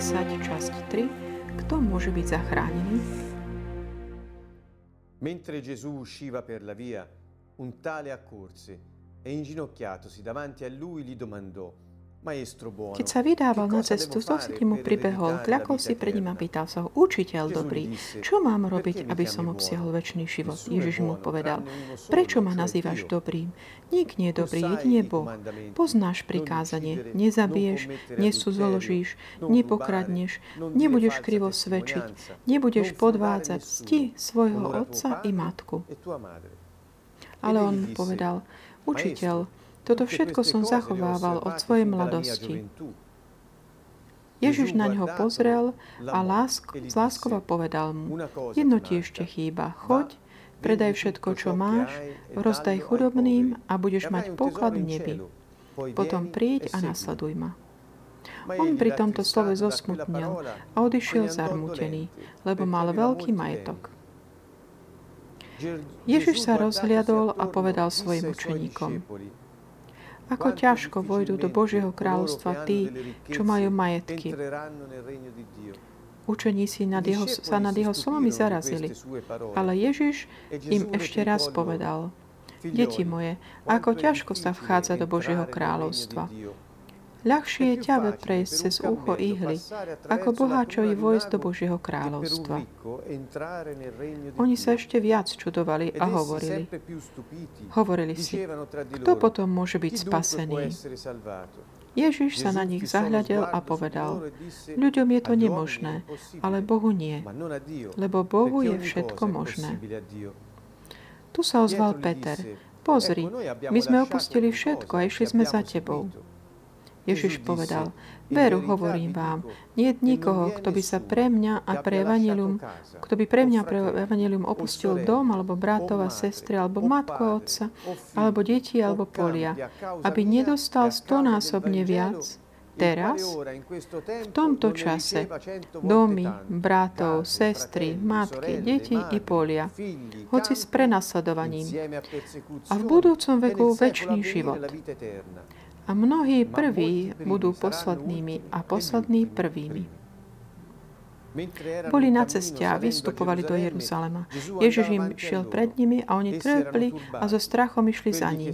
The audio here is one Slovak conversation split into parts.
10, časť 3. Kto môže byť zachránený? Mentre Gesù usciva per la via, un tale accorse e inginocchiatosi davanti a lui gli domandò Keď sa vydával na cestu, Zosity mu pribehol, kľakol si pred ním a pýtal sa ho, učiteľ dobrý, čo mám robiť, aby som obsiahol väčší život? Ježiš mu povedal, prečo ma nazývaš dobrým? Nik nie je dobrý, jedine Boh. Poznáš prikázanie, nezabiješ, nesúzoložíš, nepokradneš, nebudeš krivo svedčiť, nebudeš podvádzať, sti svojho otca i matku. Ale on mu povedal, učiteľ, toto všetko som zachovával od svojej mladosti. Ježiš na neho pozrel a lásk, láskova povedal mu, jedno ti ešte chýba, choď, predaj všetko, čo máš, rozdaj chudobným a budeš mať poklad v nebi. Potom príď a nasleduj ma. On pri tomto slove zosmutnil a odišiel zarmutený, lebo mal veľký majetok. Ježiš sa rozhliadol a povedal svojim učeníkom, ako ťažko vojdu do Božieho kráľovstva tí, čo majú majetky. Učeníci nad jeho, sa nad jeho slovami zarazili. Ale Ježiš im ešte raz povedal, Deti moje, ako ťažko sa vchádza do Božieho kráľovstva. Ľahšie je ťave prejsť cez ucho ihly, ako boháčovi vojsť do Božieho kráľovstva. Oni sa ešte viac čudovali a hovorili. Hovorili si, kto potom môže byť spasený? Ježiš sa na nich zahľadel a povedal, ľuďom je to nemožné, ale Bohu nie, lebo Bohu je všetko možné. Tu sa ozval Peter. Pozri, my sme opustili všetko a išli sme za tebou. Ježiš povedal, veru hovorím vám, nie je nikoho, kto by sa pre mňa a pre evanilium, kto by pre mňa pre evanilium opustil dom, alebo bratov a sestry, alebo matku a otca, alebo deti, alebo polia, aby nedostal stonásobne viac. Teraz, v tomto čase, domy, bratov, sestry, matky, deti i polia, hoci s prenasledovaním. a v budúcom veku väčší život. A mnohí prví budú poslednými a poslední prvými. Boli na ceste a vystupovali do Jeruzalema. Ježiš im šiel pred nimi a oni trpli a so strachom išli za ním.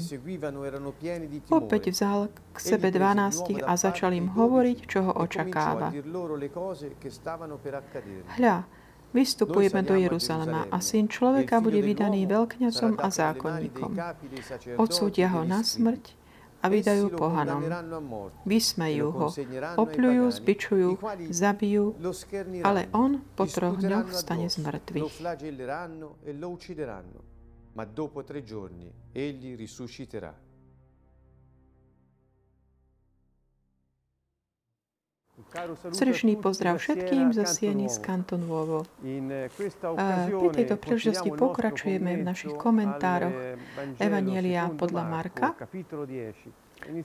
Opäť vzal k sebe dvanástich a začal im hovoriť, čo ho očakáva. Hľa, Vystupujeme do Jeruzalema a syn človeka bude vydaný veľkňazom a zákonníkom. Odsúdia ho na smrť a vydajú pohanom. Vysmejú ho, opľujú, zbičujú, zabijú, ale on po troch dňoch vstane z mŕtvych. Ma dopo tre giorni egli risusciterà. Srdečný pozdrav všetkým zo Sieny z Kanton Nuovo. Pri tejto príležitosti pokračujeme v našich komentároch Evanielia podľa Marka,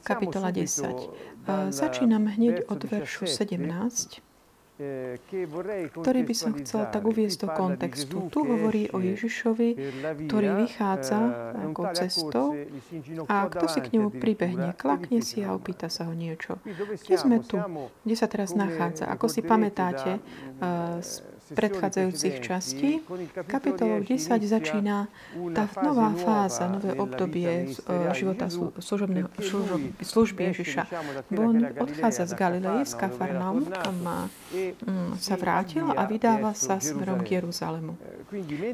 kapitola 10. Začínam hneď od veršu 17 ktorý by som chcel tak uviezť do kontextu. Tu hovorí o Ježišovi, ktorý vychádza ako cestou a kto si k nemu pribehne, klakne si a opýta sa ho niečo. Kde sme tu? Kde sa teraz nachádza? Ako si pamätáte z predchádzajúcich častí. Kapitolou 10 začína tá nová fáza, nové obdobie e, života služobného, služby Ježiša. Bo on odchádza z Galileje, z Kafarnaum, mm, sa vrátil a vydáva sa smerom k Jeruzalemu.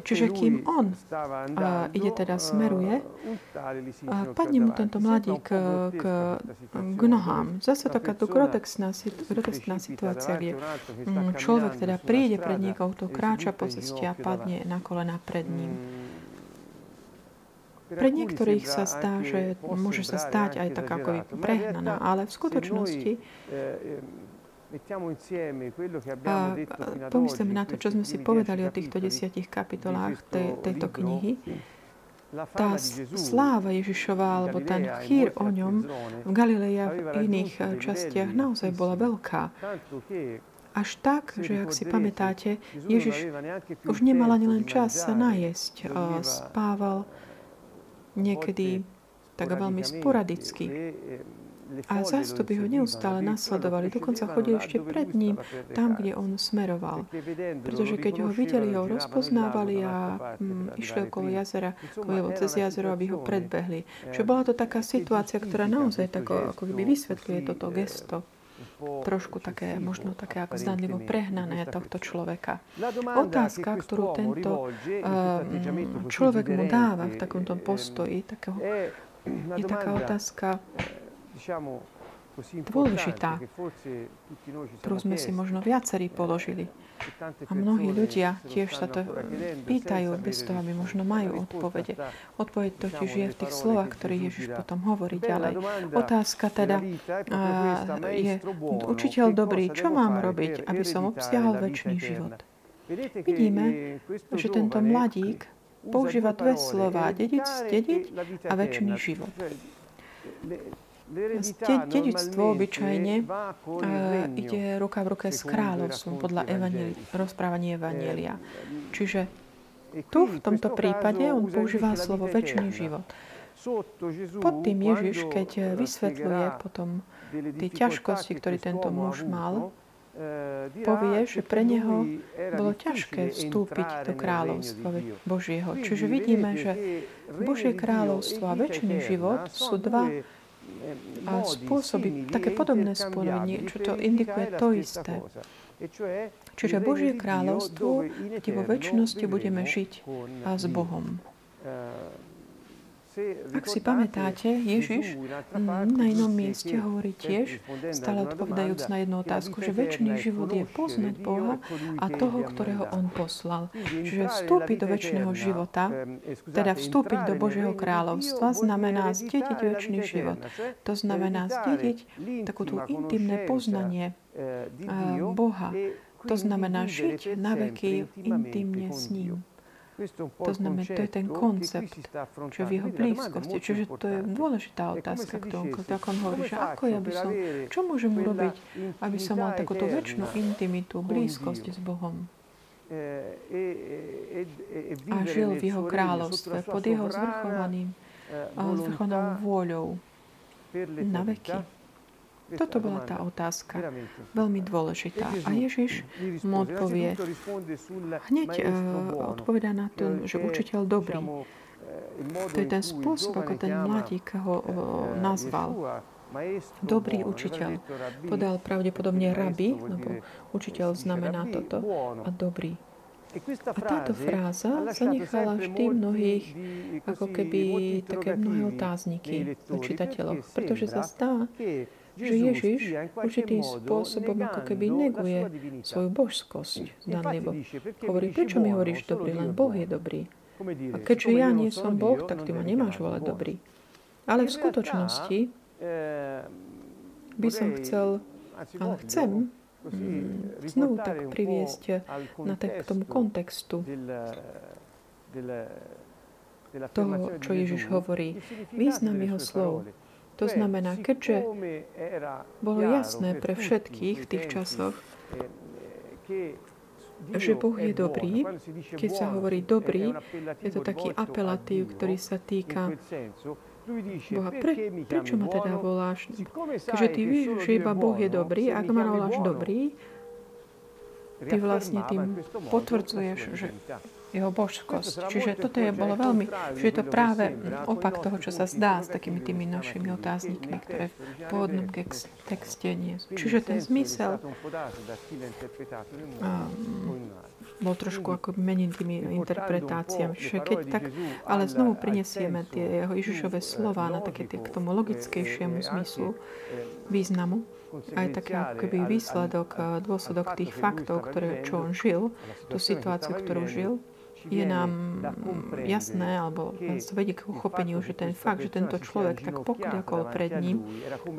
Čiže kým on a, ide teda smeruje, a padne mu tento mladík k, k, k nohám. Zase taká grotexná, grotexná situácia, kde mm, človek teda príde pred niekto to kráča po ceste a padne na kolena pred ním. Pre niektorých sa zdá, že môže sa stať aj tak ako prehnaná, ale v skutočnosti a pomyslíme na to, čo sme si povedali o týchto desiatich kapitolách tej, tejto knihy. Tá sláva Ježišova, alebo ten chýr o ňom v Galileji a v iných častiach naozaj bola veľká. Až tak, že ak si pamätáte, Ježiš už nemal ani len čas sa najesť. Spával niekedy tak veľmi sporadicky. A zástupy ho neustále nasledovali, dokonca chodili ešte pred ním, tam, kde on smeroval. Pretože keď ho videli, ho rozpoznávali a mm, išli okolo jazera, cez jazero, aby ho predbehli. Čiže bola to taká situácia, ktorá naozaj tako, ako keby vysvetľuje toto gesto trošku také, možno také ako zdanlivo prehnané tohto človeka. Otázka, ktorú tento uh, človek mu dáva v takomto postoji, takého, je taká otázka dôležitá, ktorú sme si možno viacerí položili. A mnohí ľudia tiež sa to pýtajú bez toho, aby možno majú odpovede. Odpoveď totiž je v tých slovách, ktoré Ježiš potom hovorí ďalej. Otázka teda je, učiteľ dobrý, čo mám robiť, aby som obsiahol väčší život? Vidíme, že tento mladík používa dve slova, dediť, dediť a väčší život. Dedictvo obyčajne ide ruka v ruke s kráľovstvom podľa evanieli, rozprávania Evanielia. Čiže tu v tomto prípade on používa slovo väčší život. Pod tým Ježiš, keď vysvetľuje potom tie ťažkosti, ktoré tento muž mal, povie, že pre neho bolo ťažké vstúpiť do kráľovstva Božieho. Čiže vidíme, že Božie kráľovstvo a väčší život sú dva a spôsoby, také podobné spojenie, čo to indikuje to isté. Čiže Božie kráľovstvo, kde vo väčšnosti budeme žiť a s Bohom. Ak si pamätáte, Ježiš na inom mieste hovorí tiež, stále odpovedajúc na jednu otázku, že väčší život je poznať Boha a toho, ktorého On poslal. Čiže vstúpiť do väčšného života, teda vstúpiť do Božieho kráľovstva, znamená zdediť väčší život. To znamená zdediť takú tú intimné poznanie Boha. To znamená žiť na veky intimne s ním. To znamená, to je ten koncept, čo v jeho blízkosti. Čiže to je dôležitá otázka, ktorú, ako on hovorí, že ako ja by som, čo môžem urobiť, aby som mal takúto väčšinu intimitu, blízkosť s Bohom a žil v jeho kráľovstve pod jeho zvrchovaným, zvrchovanou vôľou na veky. Toto bola tá otázka, veľmi dôležitá. A Ježiš mu odpovie, hneď uh, odpovedá na to, že učiteľ dobrý. To je ten spôsob, ako ten mladík ho uh, nazval. Dobrý učiteľ. Podal pravdepodobne rabi, lebo učiteľ znamená toto, a dobrý. A táto fráza zanechala vždy mnohých, ako keby také mnohé otázniky v čitateľoch, pretože sa zdá, že Ježiš určitým spôsobom ako keby neguje svoju božskosť zdanlivo. Hovorí, prečo mi hovoríš dobrý, len Boh je dobrý. A keďže ja nie som Boh, tak ty ma nemáš volať dobrý. Ale v skutočnosti by som chcel, ale chcem mm, znovu tak priviesť na tak, k tomu kontextu toho, čo Ježiš hovorí. Význam jeho slov. To znamená, keďže bolo jasné pre všetkých v tých časoch, že Boh je dobrý, keď sa hovorí dobrý, je to taký apelatív, ktorý sa týka Boha. Pre, prečo ma teda voláš? Keďže ty vieš, že iba Boh je dobrý, ak ma voláš dobrý, ty vlastne tým potvrdzuješ, že jeho božskosť. Čiže toto je bolo veľmi, že je to práve opak toho, čo sa zdá s takými tými našimi otáznikmi, ktoré v pôvodnom texte nie sú. Čiže ten zmysel bol trošku ako mením tými interpretáciami. Čiže keď tak, ale znovu prinesieme tie jeho Ježišové slova na také k tomu logickejšiemu zmyslu, významu, aj taký ako keby výsledok, dôsledok tých faktov, ktoré, čo on žil, tú situáciu, ktorú žil, je nám jasné, alebo nás vedie k uchopeniu, že ten fakt, že tento človek tak pokľakol pred ním,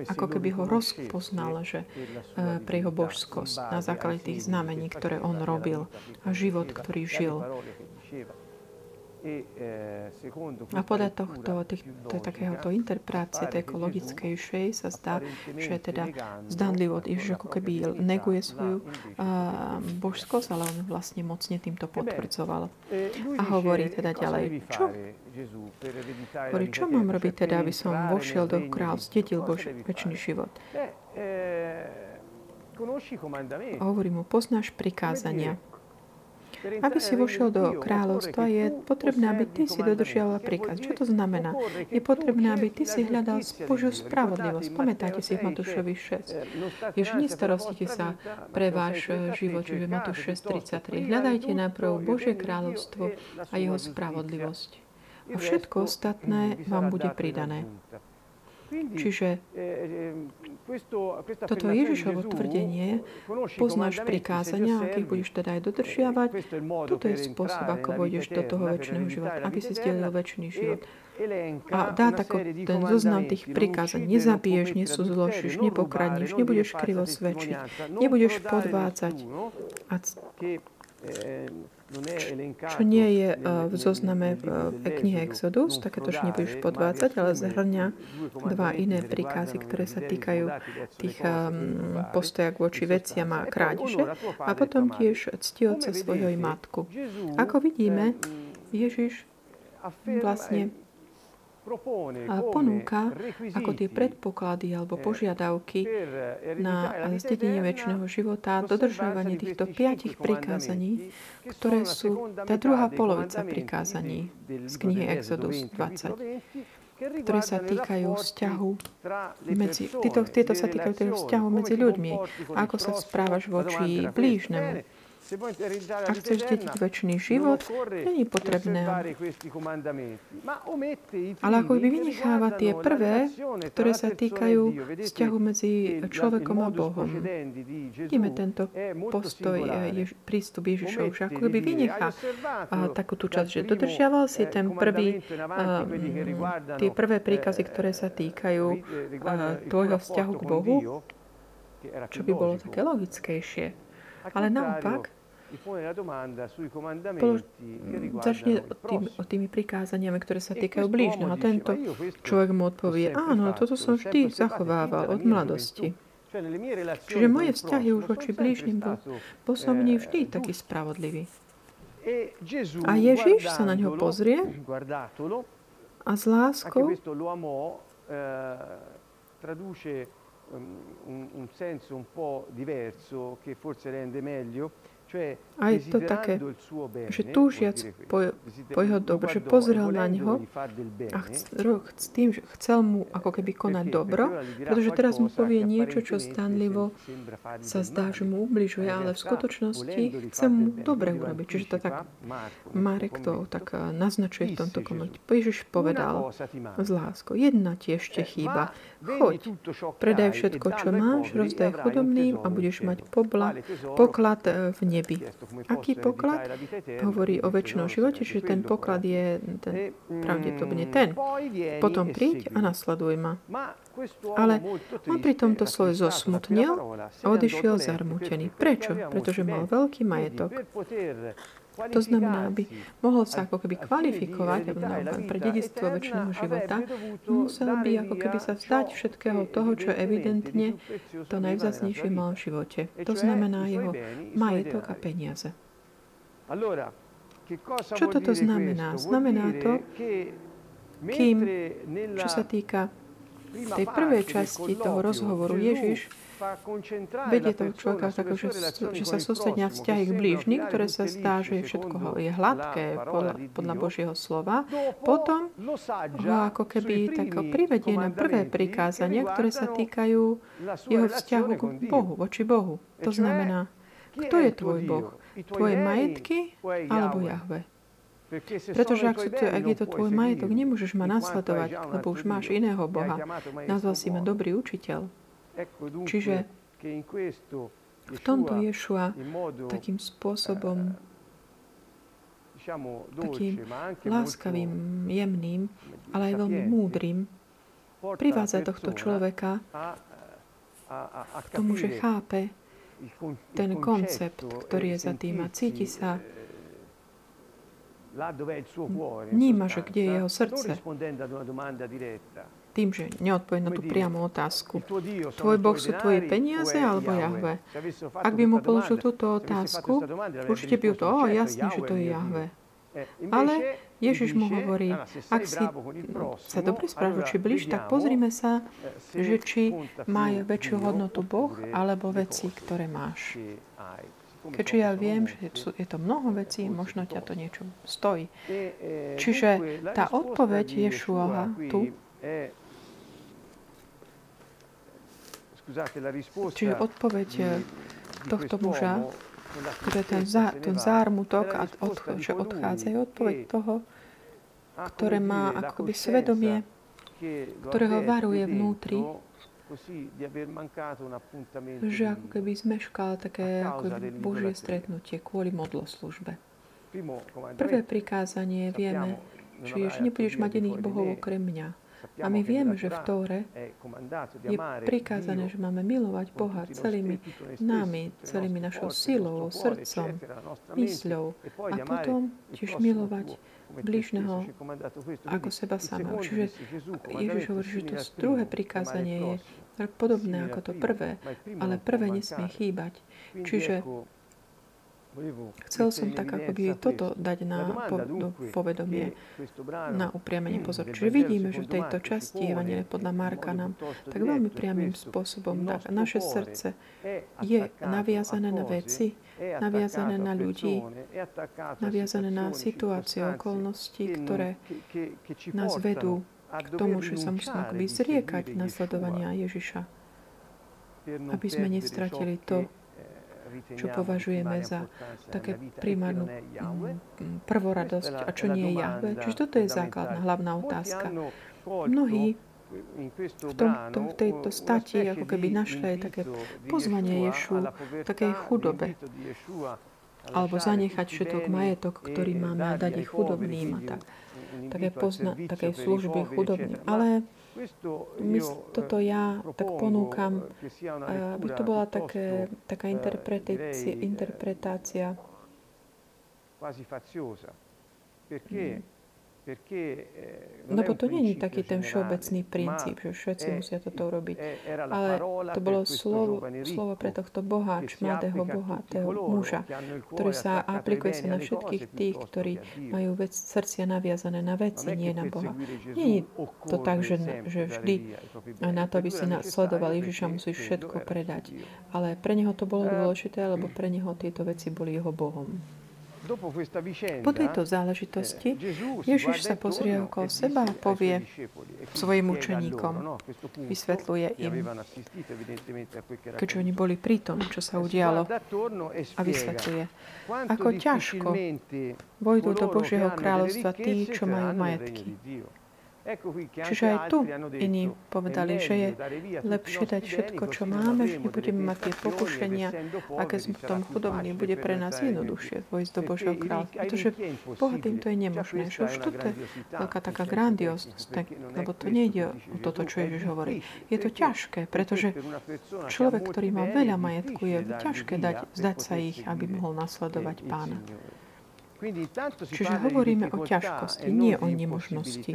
ako keby ho rozpoznal, že e, pre jeho božskosť na základe tých znamení, ktoré on robil a život, ktorý žil. Eh, a podľa tohto, tých, takéhoto interpretácie, tej ekologickejšej, sa zdá, že teda zdanlivo, že ako keby neguje svoju uh, božskosť, ale on vlastne mocne týmto potvrdzoval. Eh, a hovorí teda ďalej, čo? Hovorí, čo mám robiť teda, aby som vošiel do kráľ, zdedil Bož väčší život? A hovorí mu, poznáš prikázania. Aby si vošiel do kráľovstva, je potrebné, aby ty si dodržiaval príkaz. Čo to znamená? Je potrebné, aby ty si hľadal Božiu spravodlivosť. Pamätáte si v Matúšovi 6. Jež nestarostite sa pre váš život, čiže Matúš 6.33. Hľadajte najprv Božie kráľovstvo a jeho spravodlivosť. A všetko ostatné vám bude pridané. Čiže toto Ježišovo tvrdenie, poznáš prikázania, ak ich budeš teda aj dodržiavať, toto je spôsob, ako vojdeš do toho väčšného života, aby si zdelil väčší život. A dá tako ten zoznam tých prikázaní. Nezabiješ, nesúzložíš, nepokradneš, nebudeš krivo svedčiť, nebudeš podvádzať. A čo nie je eh, v zozname v eh, knihe Exodus, takéto už nebudeš podvádzať, ale zhrňa dva iné príkazy, ktoré sa týkajú tých postojak voči veciam a krádeže a potom tiež cti otca svojho i matku. Ako vidíme, Ježiš vlastne ponúka ako tie predpoklady alebo požiadavky na zdedenie väčšného života, dodržávanie týchto piatich prikázaní, ktoré sú tá druhá polovica prikázaní z knihy Exodus 20 ktoré sa týkajú vzťahu medzi, tieto, tieto sa týkajú vzťahu medzi ľuďmi. Ako sa správaš voči blížnemu ak chceš dediť väčší život, není potrebné. Ale ako by vynecháva tie prvé, ktoré sa týkajú vzťahu medzi človekom a Bohom. Vidíme tento postoj, jež, prístup Ježišov, že ako by vynechá takú tú časť, že dodržiaval si ten prvý, tie prvé príkazy, ktoré sa týkajú tvojho vzťahu k Bohu, čo by bolo také logickejšie. Ale naopak, začne tým, tými prikázaniami, ktoré sa týkajú blížneho. A tento človek mu odpovie, áno, toto som vždy zachovával od mladosti. Čiže moje vzťahy už voči blížnym bol, bol som v vždy taký spravodlivý. A Ježiš sa na ňo pozrie a s láskou traduce un, un senso un po' diverso che forse rende meglio aj to také, že túžiac po, po jeho dobro, že pozrel na neho a s tým, že chcel mu ako keby konať dobro, pretože teraz mu povie niečo, čo stanlivo sa zdá, že mu ubližuje, ale v skutočnosti chce mu dobre urobiť. Čiže to tak Marek to tak naznačuje v tomto komente. Ježiš povedal s láskou, jedna ti ešte chýba. Choď, predaj všetko, čo máš, rozdaj chudobným a budeš mať pobla, poklad v nebi. Aký poklad? Hovorí o väčšnom živote, čiže ten poklad je ten, pravdepodobne ten. Potom príď a nasleduj ma. Ale on pri tomto slove zosmutnil a odišiel zarmútený. Prečo? Pretože mal veľký majetok. To znamená, aby mohol sa ako keby kvalifikovať pre dedistvo väčšného života, musel by ako keby sa vzdať všetkého toho, čo evidentne to najvzácnejšie mal v živote. To znamená jeho majetok a peniaze. Čo toto znamená? Znamená to, kým, čo sa týka tej prvej časti toho rozhovoru, Ježiš vedie toho človeka tak, že, že sa sústredňa vzťahy k blížnym, ktoré sa zdá, že všetko je hladké podľa, podľa Božieho slova. Potom ho ako keby tak privedie na prvé prikázania, ktoré sa týkajú jeho vzťahu k Bohu, voči Bohu. To znamená, kto je tvoj Boh? Tvoje majetky alebo Jahve? Pretože ak, sú to, ak je to tvoj majetok, nemôžeš ma nasledovať, lebo už máš iného Boha. Nazval si ma dobrý učiteľ. Čiže v tomto Ješua takým spôsobom takým láskavým, jemným, ale aj veľmi múdrym privádza tohto človeka k tomu, že chápe ten koncept, ktorý je za tým a cíti sa vníma, že kde je jeho srdce. Tým, že neodpovie na tú priamu otázku. Tvoj Boh sú tvoje peniaze alebo Jahve? Ak by mu položil túto otázku, určite by ju to, o, jasne, že to je Jahve. Ale Ježiš mu hovorí, ak si sa dobre správu, či blíž, tak pozrime sa, že či má väčšiu hodnotu Boh alebo veci, ktoré máš. Keďže ja viem, že je to mnoho vecí, možno ťa to niečo stojí. Čiže tá odpoveď Ješuaha tu, čiže odpoveď tohto muža, ktoré ten, zá, ten zármutok, a od, že odchádza, je odpoveď toho, ktoré má akoby svedomie, ktoré ho varuje vnútri, že ako keby zmeškal také ako Božie stretnutie kvôli modloslužbe. Prvé prikázanie vieme, že Ježiš nebudeš mať iných bohov okrem mňa. A my vieme, že v Tóre je prikázané, že máme milovať Boha celými nami, celými našou silou, srdcom, mysľou. A potom tiež milovať blížneho ako seba samého. Čiže Ježiš hovorí, že to druhé prikázanie je podobné ako to prvé, ale prvé nesmie chýbať. Čiže Chcel som tak akoby toto dať na po, povedomie, na upriamenie pozor. Čiže vidíme, že v tejto časti Evangelia podľa Marka nám tak veľmi priamým spôsobom tak naše srdce je naviazané na veci, naviazané na ľudí, naviazané na situácie, okolnosti, ktoré nás vedú k tomu, že sa musíme akoby zriekať nasledovania Ježiša, aby sme nestratili to, čo považujeme za také primárnu prvoradosť a čo nie je Jahve. Čiže toto je základná hlavná otázka. Mnohí v, tomto, v tejto stati ako keby našli také pozvanie Ješu, takej chudobe alebo zanechať všetok majetok, ktorý máme a dať ich chudobným a tak. Také, pozna, také služby chudobným. Ale my, toto ja tak ponúkam, aby to bola také, taká interpretácia, interpretácia mm. Eh, Lebo to není taký ten všeobecný princíp, že všetci musia toto urobiť. Ale to bolo slovo, slovo pre tohto boháč, mladého bohatého muža, ktorý sa aplikuje sa na všetkých tých, ktorí majú vec, srdcia naviazané na veci, nie na Boha. Nie je to tak, že, že vždy na to, aby si nasledoval Ježiša, musíš všetko predať. Ale pre neho to bolo eh, dôležité, lebo pre neho tieto veci boli jeho Bohom. Po tejto záležitosti Ježiš sa pozrie okolo seba a povie svojim učeníkom, vysvetľuje im, keďže oni boli pri tom, čo sa udialo a vysvetľuje, ako ťažko vojdu do Božieho kráľovstva tí, čo majú majetky. Čiže aj tu iní povedali, že je lepšie dať všetko, čo máme, že nebudeme mať tie pokušenia a keď sme potom chudobní, bude pre nás jednoduchšie vojsť do Božieho kráľstva. Pretože bohatým to je nemožné. Že už toto je veľká taká grandióznosť, lebo to nejde o toto, čo Ježiš hovorí. Je to ťažké, pretože človek, ktorý má veľa majetku, je ťažké dať, zdať sa ich, aby mohol nasledovať pána. Čiže hovoríme o ťažkosti, nie o nemožnosti.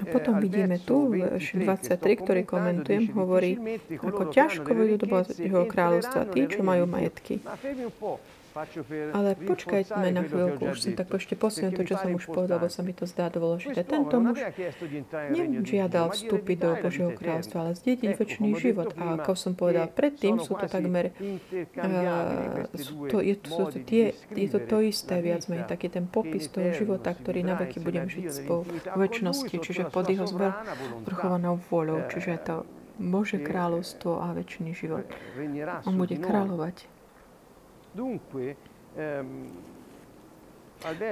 A potom vidíme tu, verš 23, ktorý komentujem, hovorí, ako ťažko vojdu do Božieho kráľovstva tí, čo majú majetky. Ale počkajme na chvíľku, už som tak ešte posunul to, čo som už povedal, lebo sa mi to zdá dôležité. Tento muž nežiadal vstúpiť do Božieho kráľstva, ale zdediť väčší život. A ako som povedal predtým, sú to takmer, uh, sú to, je, sú to tie, je to to isté viac menej, taký ten popis toho života, ktorý na veky budem žiť spolu v väčšnosti, čiže pod jeho zvrchovanou vôľou, čiže to Bože kráľovstvo a väčší život. On bude kráľovať Ehm,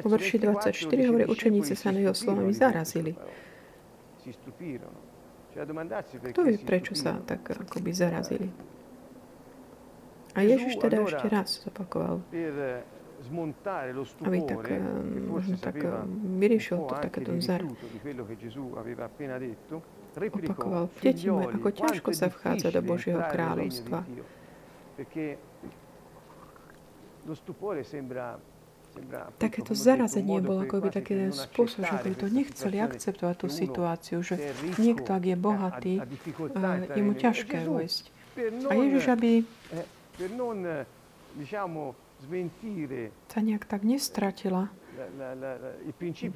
v verši 24 hovorí, učeníci sa na jeho slovami zarazili. Kto vie, prečo sa tak akoby zarazili? A Ježiš teda ešte raz zopakoval, aby tak, ehm, možno tak ehm, vyriešil to takéto zar. Opakoval, deti moje, ako ťažko sa vchádza do Božieho kráľovstva takéto zarazenie bolo ako by taký ten spôsob, že by to nechceli akceptovať tú situáciu, že niekto, ak je bohatý, je mu ťažké vojsť. A Ježiš, aby sa nejak tak nestratila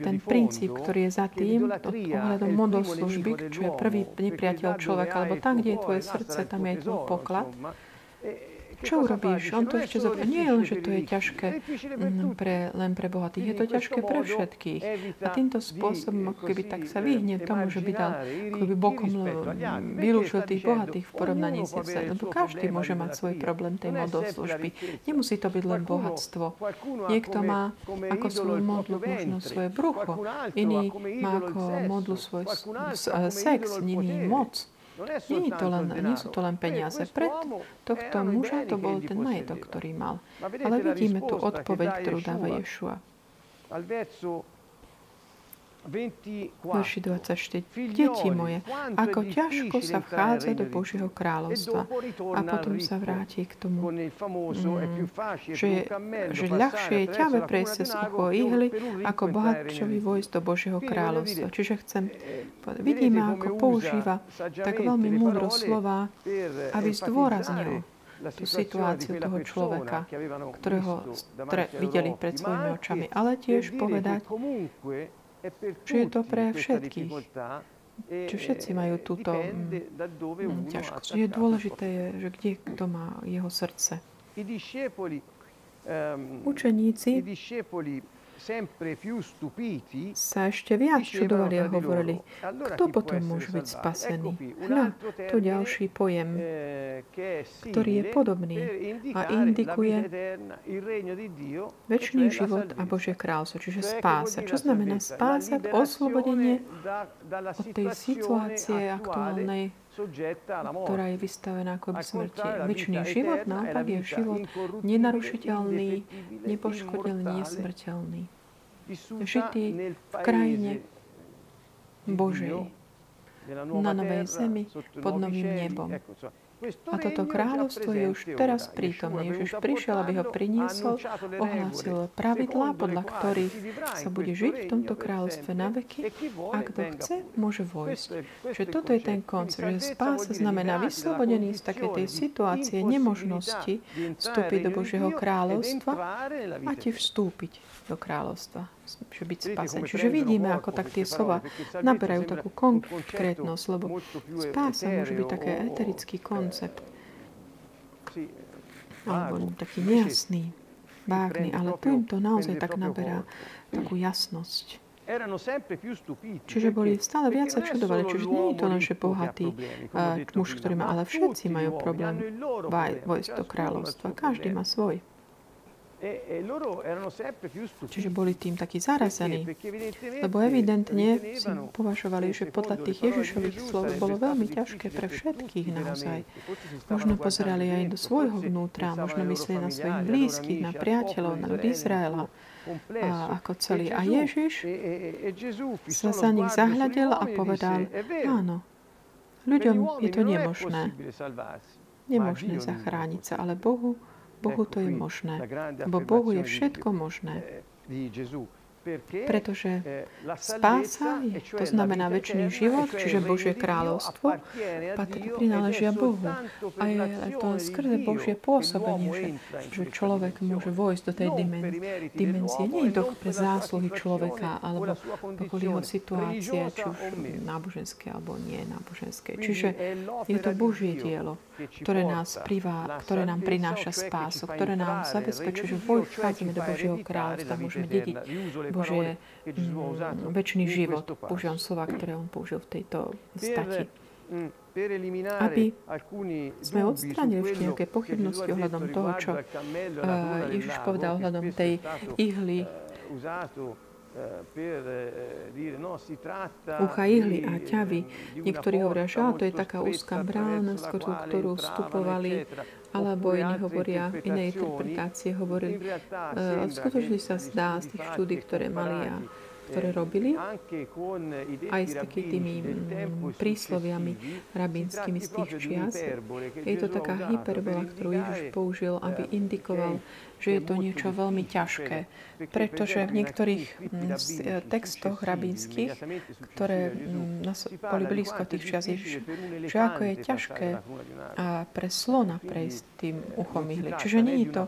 ten princíp, ktorý je za tým, ohľadom model služby, čo je prvý nepriateľ človeka, alebo tam, kde je tvoje srdce, tam je aj tvoj poklad. Čo urobíš? On to ešte zopakuje. Nie len, že to je ťažké mm, pre, len pre bohatých, je to ťažké pre všetkých. A týmto spôsobom, ako keby tak sa vyhne tomu, že by dal, ako by bokom vylúčil tých bohatých v porovnaní s Lebo každý môže mať svoj problém tej model služby. Nemusí to byť len bohatstvo. Niekto má ako svoju modlu možno svoje brucho, iný má ako modlu svoj sex, iný moc. Nie, to len, nie sú to len peniaze. Pred tohto muža to bol ten majetok, ktorý mal. Ale vidíme tu odpoveď, ktorú dáva Ješua. Verši 24. Deti moje, ako ťažko sa vchádza do Božieho kráľovstva a potom sa vráti k tomu, mm, že, že ľahšie je ťave prejsť cez ucho ihly, ako bohatčovi vojsť do Božieho kráľovstva. Čiže chcem povedať, vidíme, ako používa tak veľmi múdro slova, aby zdôraznil tú situáciu toho človeka, ktorého stre, videli pred svojimi očami, ale tiež povedať, že je to pre všetkých. Čiže všetci majú túto mm, ťažkosť. Je dôležité, je, že kde kto má jeho srdce. Ehm, Učeníci sa ešte viac čudovali a hovorili, kto potom môže byť spasený. Hľa, tu ďalší pojem, eh, ktorý je podobný a indikuje väčší život a Božie kráľstvo, čiže spása. Čo znamená spása? Oslobodenie od tej situácie aktuálnej ktorá je vystavená ako by smrti. Vyčný život naopak je život nenarušiteľný, nepoškodený, nesmrteľný. Žitý v krajine Božej, na novej zemi, pod novým nebom. A toto kráľovstvo je už teraz prítomné. Ježiš prišiel, aby ho priniesol, ohlásil pravidlá, podľa ktorých sa bude žiť v tomto kráľovstve na veky. A kto chce, môže vojsť. Čiže toto je ten koncept, že spása znamená vyslobodený z takej tej situácie nemožnosti vstúpiť do Božieho kráľovstva a ti vstúpiť do kráľovstva že byť spasený. Čiže vidíme, ako tak tie slova naberajú takú konkrétnosť, lebo spása môže byť taký eterický koncept. Alebo taký nejasný, vágný, ale tu im to naozaj tak naberá takú jasnosť. Čiže boli stále viac sa čudovali. Čiže nie je to len, že bohatý uh, muž, ktorý má, ale všetci majú problém vojsť do kráľovstva. Každý má svoj. E, e Čiže boli tým takí zarazení, lebo evidentne si považovali, že podľa tých Ježišových slov bolo veľmi ťažké pre všetkých naozaj. Možno pozerali aj do svojho vnútra, možno mysleli na svojich blízkych, na priateľov, na Izraela a ako celý. A Ježiš e, sa za nich zahľadil a povedal, áno, ľuďom je to nemožné. Nemožné zachrániť sa, ale Bohu Bohu to je možné. Lebo Bohu je všetko možné. Pretože spása, je, to znamená väčší život, čiže Božie kráľovstvo, patrí, prináležia Bohu. A je to skrze Božie pôsobenie, že, že človek môže vojsť do tej dimenzie. Nie je to pre zásluhy človeka, alebo kvôli jeho situácie, či už náboženské, alebo nie náboženské. Čiže je to Božie dielo ktoré, nás privá, ktoré nám prináša spásu, ktoré nám zabezpečuje, že vchádzame do Božieho kráľovstva, môžeme dediť Božie mm, väčší život. Používam slova, ktoré on použil v tejto stati. Aby sme odstránili ešte nejaké pochybnosti ohľadom toho, čo uh, Ježiš povedal ohľadom tej ihly, ucha ihly a ťavy. Niektorí hovoria, že to je taká úzká brána, skôr ktorú vstupovali, alebo iní hovoria, v inej interpretácie hovorili, uh, skutočne sa zdá z tých štúdí, ktoré mali a ktoré robili, aj s takými tými mm, prísloviami rabínskymi z tých čias. Je to taká hyperbola, ktorú Ježiš použil, aby indikoval že je to niečo veľmi ťažké. Pretože v niektorých mm, textoch rabínskych, ktoré mm, boli blízko tých čas Ježiša, že ako je ťažké pre slona prejsť tým uchom ihly. Čiže nie je to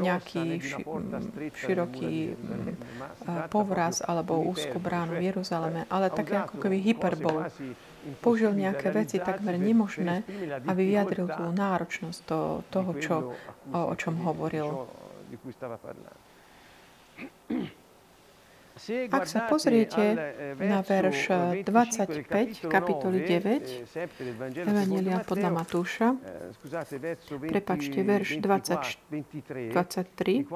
nejaký ši, široký povraz alebo úzku bránu v Jeruzaleme, ale také ako keby hyperbol použil nejaké veci takmer nemožné, aby vyjadril tú náročnosť to, toho, čo, o, o čom hovoril. Ak sa pozriete na verš 25, kapitoly 9, Evangelia podľa Matúša, prepačte, verš 20, 23,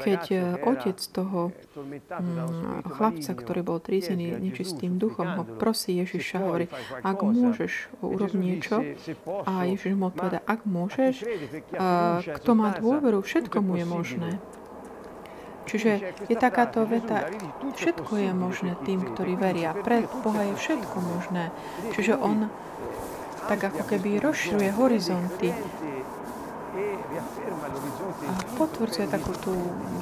keď eh, otec toho mm, chlapca, ktorý bol trízený nečistým duchom, ho prosí Ježiša, hovorí, ak môžeš urobiť niečo, a Ježiš mu odpoveda, ak môžeš, kto má dôveru, všetko mu je možné. Čiže je takáto veta, všetko je možné tým, ktorí veria. Pre Boha je všetko možné. Čiže On tak ako keby rozširuje horizonty potvrdzuje takú tú,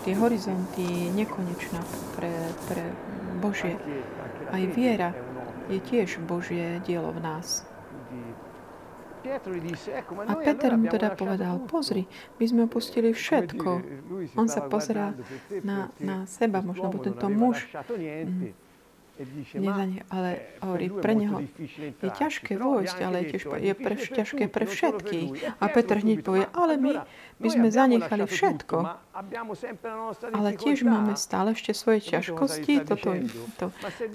tie horizonty nekonečná pre, pre Božie. Aj viera je tiež Božie dielo v nás. A Peter mu teda povedal, pozri, my sme opustili všetko. On sa pozerá na, na seba, možno by tento muž nezane, ale hovorí, pre neho je ťažké vojsť, ale je, tiež, je pre, ťažké pre všetkých. A Petr hneď povie, ale my, my sme zanechali všetko, ale tiež máme stále ešte svoje ťažkosti. Toto, to,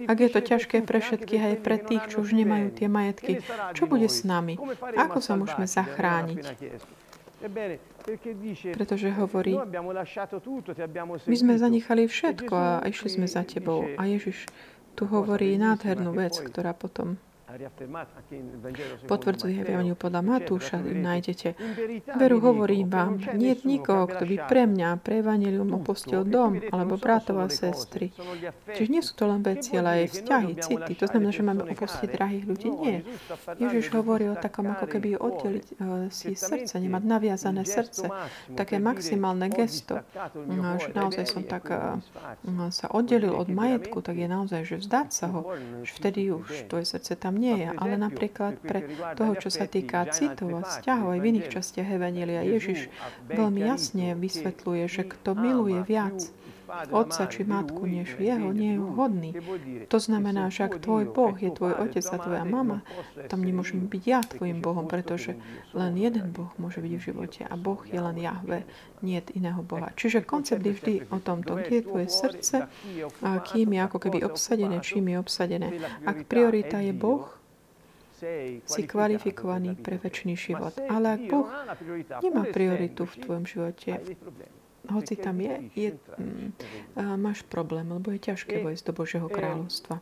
ak je to ťažké pre všetkých aj pre tých, čo už nemajú tie majetky, čo bude s nami? Ako sa môžeme zachrániť? Pretože hovorí, my sme zanechali všetko a išli sme za tebou. A Ježiš tu hovorí nádhernú vec, ktorá potom potvrdzuje Evangeliu podľa Matúša, nájdete. Veru hovorím vám, nie je nikoho, kto by pre mňa, pre Evangelium opustil dom, alebo bratov a sestry. Čiže nie sú to len veci, ale aj vzťahy, city. To znamená, že máme opustiť drahých ľudí? Nie. Ježiš hovorí o takom, ako keby oddeliť uh, si srdce, nemať naviazané srdce. Také maximálne gesto. Uh, že naozaj som tak uh, sa oddelil od majetku, tak je naozaj, že vzdať sa ho. Vtedy už tvoje srdce tam nie je, ale napríklad pre toho, čo sa týka citov a vzťahov aj v iných častiach Evanielia, Ježiš veľmi jasne vysvetľuje, že kto miluje viac otca či matku než jeho, nie je hodný. To znamená, že ak tvoj Boh je tvoj otec a tvoja mama, tam nemôžem byť ja tvojim Bohom, pretože len jeden Boh môže byť v živote a Boh je len Jahve, nie iného Boha. Čiže koncept je vždy o tomto, kde je tvoje srdce a kým je ako keby obsadené, čím je obsadené. Ak priorita je Boh, si kvalifikovaný pre väčší život. Ale ak Boh nemá prioritu v tvojom živote, hoci tam je, je mm, máš problém, lebo je ťažké vojsť do Božieho kráľovstva.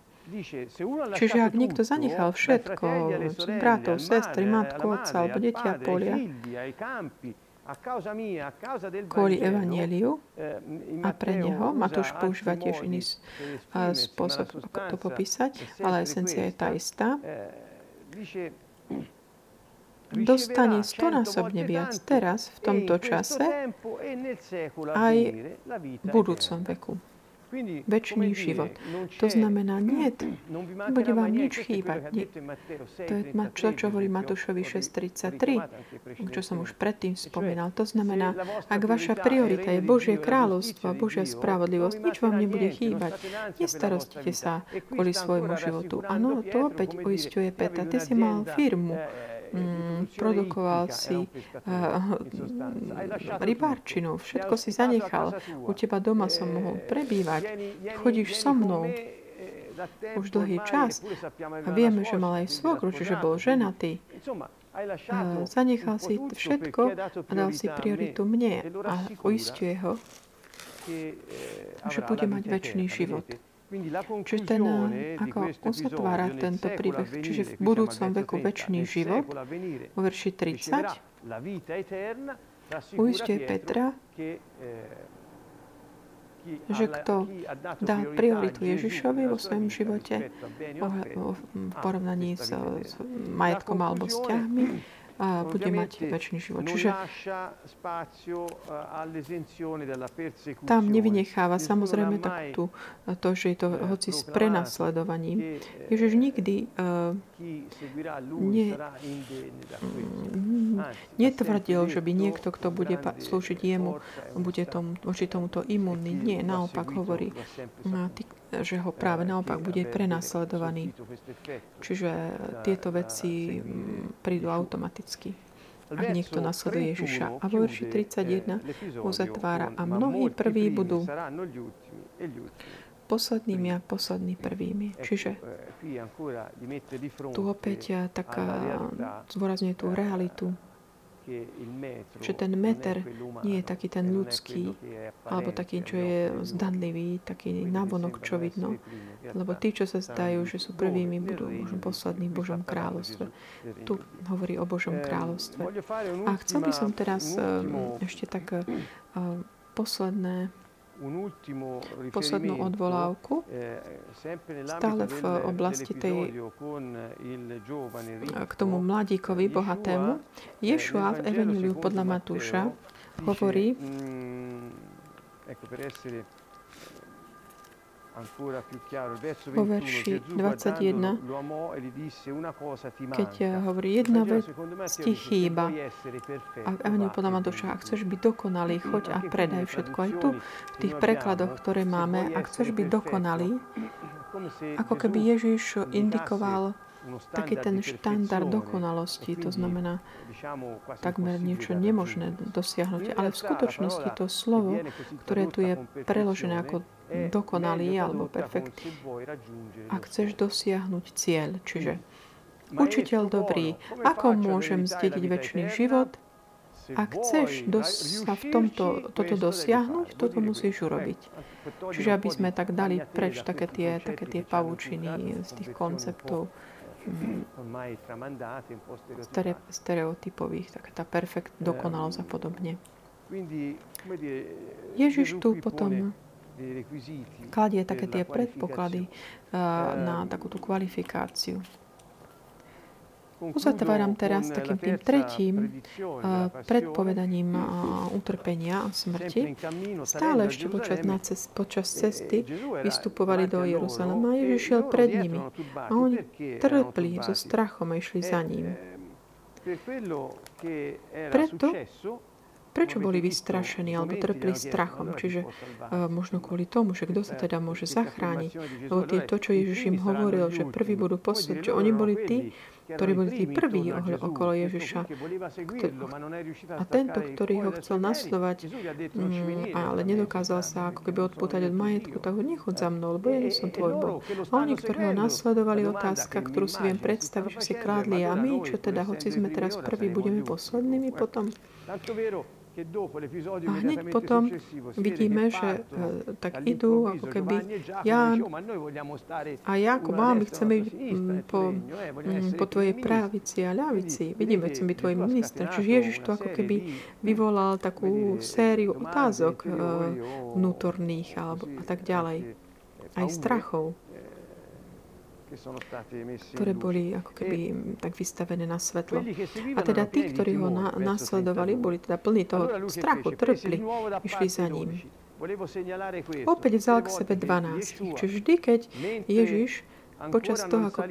Čiže ak niekto zanechal všetko, bratov, sestry, matku, otca alebo deti a polia, kvôli Evangeliu a pre neho, Matúš používa tiež iný spôsob, ako to popísať, ale esencia je tá istá dostane stonásobne viac teraz, v tomto čase, aj v budúcom veku. Väčší život. To znamená, nie, nebude vám nič chýbať. Nie. To je to, čo hovorí Matúšovi 6.33, čo som už predtým spomínal. To znamená, ak vaša priorita je Božie kráľovstvo a Božia spravodlivosť, nič vám nebude chýbať. Nestarostite sa kvôli svojmu životu. Áno, to opäť uistuje Peta. Ty si mal firmu mm, produkoval si uh, rybárčinu, všetko si zanechal. U teba doma som mohol prebývať. Chodíš so mnou. už dlhý čas. A vieme, že mal aj svokru, čiže bol ženatý. Uh, zanechal si všetko a dal si prioritu mne a uistuje ho, že bude mať väčší život. Čiže ten, ako uzatvára tento príbeh, čiže v budúcom veku väčší život, vo verši 30, uistuje Petra, že kto dá prioritu Ježišovi vo svojom živote v porovnaní s, s majetkom alebo vzťahmi, bude mať väčší život. Čiže tam nevynecháva samozrejme tak tu, to, že je to hoci s prenasledovaním. Ježiš nikdy ne, netvrdil, že by niekto, kto bude slúžiť jemu, bude tomu, voči tomuto imunný. Nie, naopak hovorí, že ho práve naopak bude prenasledovaný. Čiže tieto veci mm, prídu automaticky ak niekto nasleduje Ježiša. A vo verši 31 uzatvára a mnohí prví budú poslednými a poslední prvými. Čiže tu opäť tak zdôrazňuje tú realitu že ten meter nie je taký ten ľudský, alebo taký, čo je zdanlivý, taký návonok, čo vidno. Lebo tí, čo sa zdajú, že sú prvými, budú možno poslední v Božom kráľovstve. Tu hovorí o Božom kráľovstve. A chcel by som teraz ešte tak posledné poslednú odvolávku eh, stále v oblasti tej k tomu mladíkovi bohatému. Ješua v Evangeliu podľa Matúša hovorí mm, vo verši 21, keď hovorí, jedna vec ti chýba. A Evangelium podľa Matúša, ak chceš byť dokonalý, choď a predaj všetko. Aj tu, v tých prekladoch, ktoré máme, ak chceš byť dokonalý, ako keby Ježiš indikoval taký ten štandard dokonalosti, to znamená takmer niečo nemožné dosiahnuť, ale v skutočnosti to slovo, ktoré tu je preložené ako dokonalý alebo perfekt, ak chceš dosiahnuť cieľ, čiže učiteľ dobrý, ako môžem zdediť väčší život, ak chceš dos- sa v tomto, toto dosiahnuť, toto musíš urobiť. Čiže aby sme tak dali preč také tie, také tie pavučiny z tých konceptov, stere, stereotypových, taká tá perfekt dokonalosť a podobne. Ježiš tu potom kladie také tie predpoklady na takúto kvalifikáciu. Uzatváram teraz takým tým tretím predpovedaním utrpenia a smrti. Stále ešte počas, na cest, počas cesty vystupovali do Jeruzalema a Ježiš šiel pred nimi. A oni trpli so strachom a išli za ním. Preto Prečo boli vystrašení alebo trpli strachom? Čiže uh, možno kvôli tomu, že kto sa teda môže zachrániť. Lebo to je to, čo Ježiš im hovoril, že prví budú poslúť, že oni boli tí, ktorí boli tí prví okolo Ježiša. A tento, ktorý ho chcel nasledovať, mm, ale nedokázal sa ako keby odpútať od majetku, tak ho nechod za mnou, lebo ja nie som tvoj Boh. A oni, ktorí ho nasledovali, otázka, ktorú si viem predstaviť, že si krádli a my, čo teda, hoci sme teraz prví, budeme poslednými potom. A hneď potom vidíme, že uh, tak idú, ako keby Ján a Jakub, my chceme byť po, po tvojej právici a ľavici. Vidíme, chcem byť tvojim ministrom. Čiže Ježiš to ako keby vyvolal takú sériu otázok vnútorných alebo a tak ďalej. Aj strachov ktoré boli ako keby tak vystavené na svetlo. A teda tí, ktorí ho na, nasledovali, boli teda plní toho strachu, trpli, išli za ním. Opäť vzal k sebe 12. Čiže vždy, keď Ježiš počas toho, ako,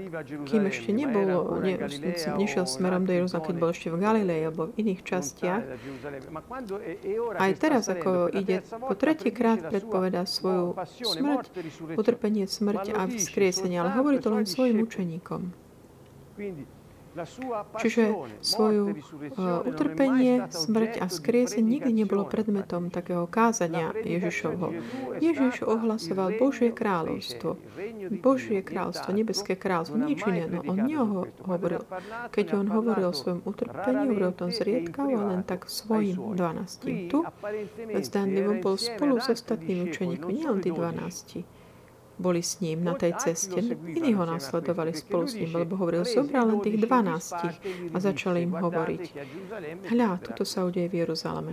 kým ešte nebol, ne, nešiel smerom do Jeruzalema, keď bol ešte v Galilei alebo v iných častiach. Aj teraz, ako ide po tretíkrát predpovedá svoju smrť, utrpenie, smrť a vzkriesenie, ale hovorí to len svojim učeníkom. Čiže svoju uh, utrpenie, smrť a skriese nikdy nebolo predmetom takého kázania Ježišovho. Ježiš ohlasoval Božie kráľovstvo. Božie kráľovstvo, nebeské kráľovstvo, nič iné. No on neho hovoril. Keď on hovoril o svojom utrpení, hovoril o tom zriedkavo, len tak svojim dvanáctim. Tu, zdanlivo, bol spolu s ostatnými učeníkmi, nielen tí dvanácti boli s ním na tej ceste. Iní ho následovali spolu s ním, lebo hovoril, zobral len tých dvanástich a začali im hovoriť. Hľa, toto sa udeje v Jeruzaleme.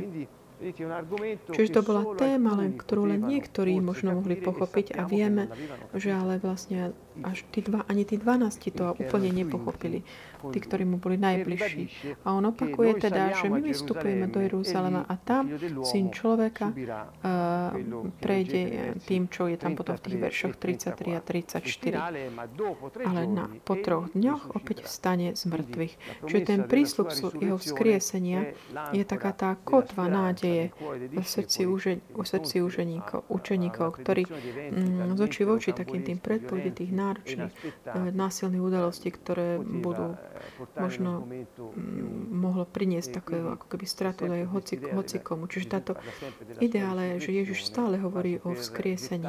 Čiže to bola téma, len, ktorú len niektorí možno mohli pochopiť a vieme, že ale vlastne až tí dva, ani tí 12 to úplne nepochopili, tí, ktorí mu boli najbližší. A on opakuje teda, že my vystupujeme do Jeruzalema a tam syn človeka uh, prejde tým, čo je tam potom v tých veršoch 33 a 34. Ale na, po troch dňoch opäť vstane z mŕtvych. Čiže ten prísľub jeho vzkriesenia je taká tá kotva nádeje v srdci, uže, v srdci učeníkov, učeníkov ktorí mm, z očí v oči takým tým predpovede tých náročných, eh, násilných udalostí, ktoré budú možno mm, mohlo priniesť také ako keby stratu aj hoci, hocikomu. Čiže táto ideále, že Ježiš stále hovorí o vzkriesení,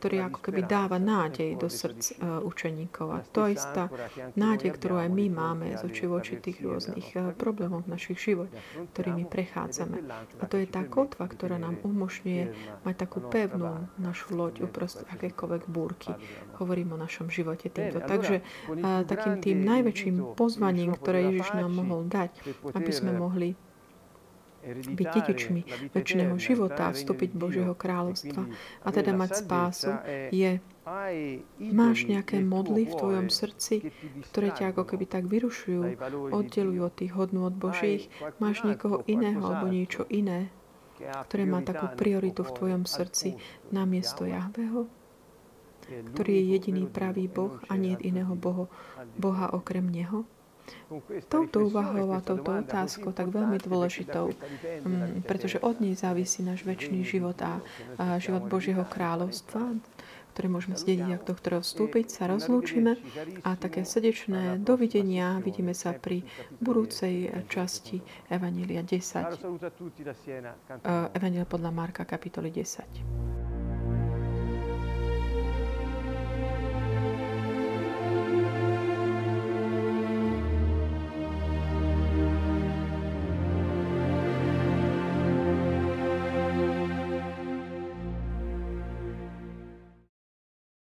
ktorý ako keby dáva nádej do srdc uh, učeníkov. A to istá nádej, ktorú aj my máme z oči voči tých rôznych uh, problémov v našich život, ktorými prechádzame. A to je tá kotva, ktorá nám umožňuje mať takú pevnú našu loď uprostred akékoľvek búrky. Hovorím o našom živote týmto. Takže takým tým najväčším pozvaním, ktoré Ježiš nám mohol dať, aby sme mohli byť dedičmi väčšného života a vstúpiť Božieho kráľovstva a teda mať spásu, je Máš nejaké modly v tvojom srdci, ktoré ťa ako keby tak vyrušujú, oddelujú od tých hodnú od Božích. Máš niekoho iného alebo niečo iné, ktoré má takú prioritu v tvojom srdci namiesto Jahveho, ktorý je jediný pravý Boh a nie iného Boha, Boha okrem Neho? Touto úvahou a touto otázkou tak veľmi dôležitou, mm, pretože od nej závisí náš väčší život a, život Božieho kráľovstva, ktoré môžeme zdediť a do ktorého vstúpiť, sa rozlúčime a také srdečné dovidenia vidíme sa pri budúcej časti Evanília 10. Evanília podľa Marka kapitoly 10.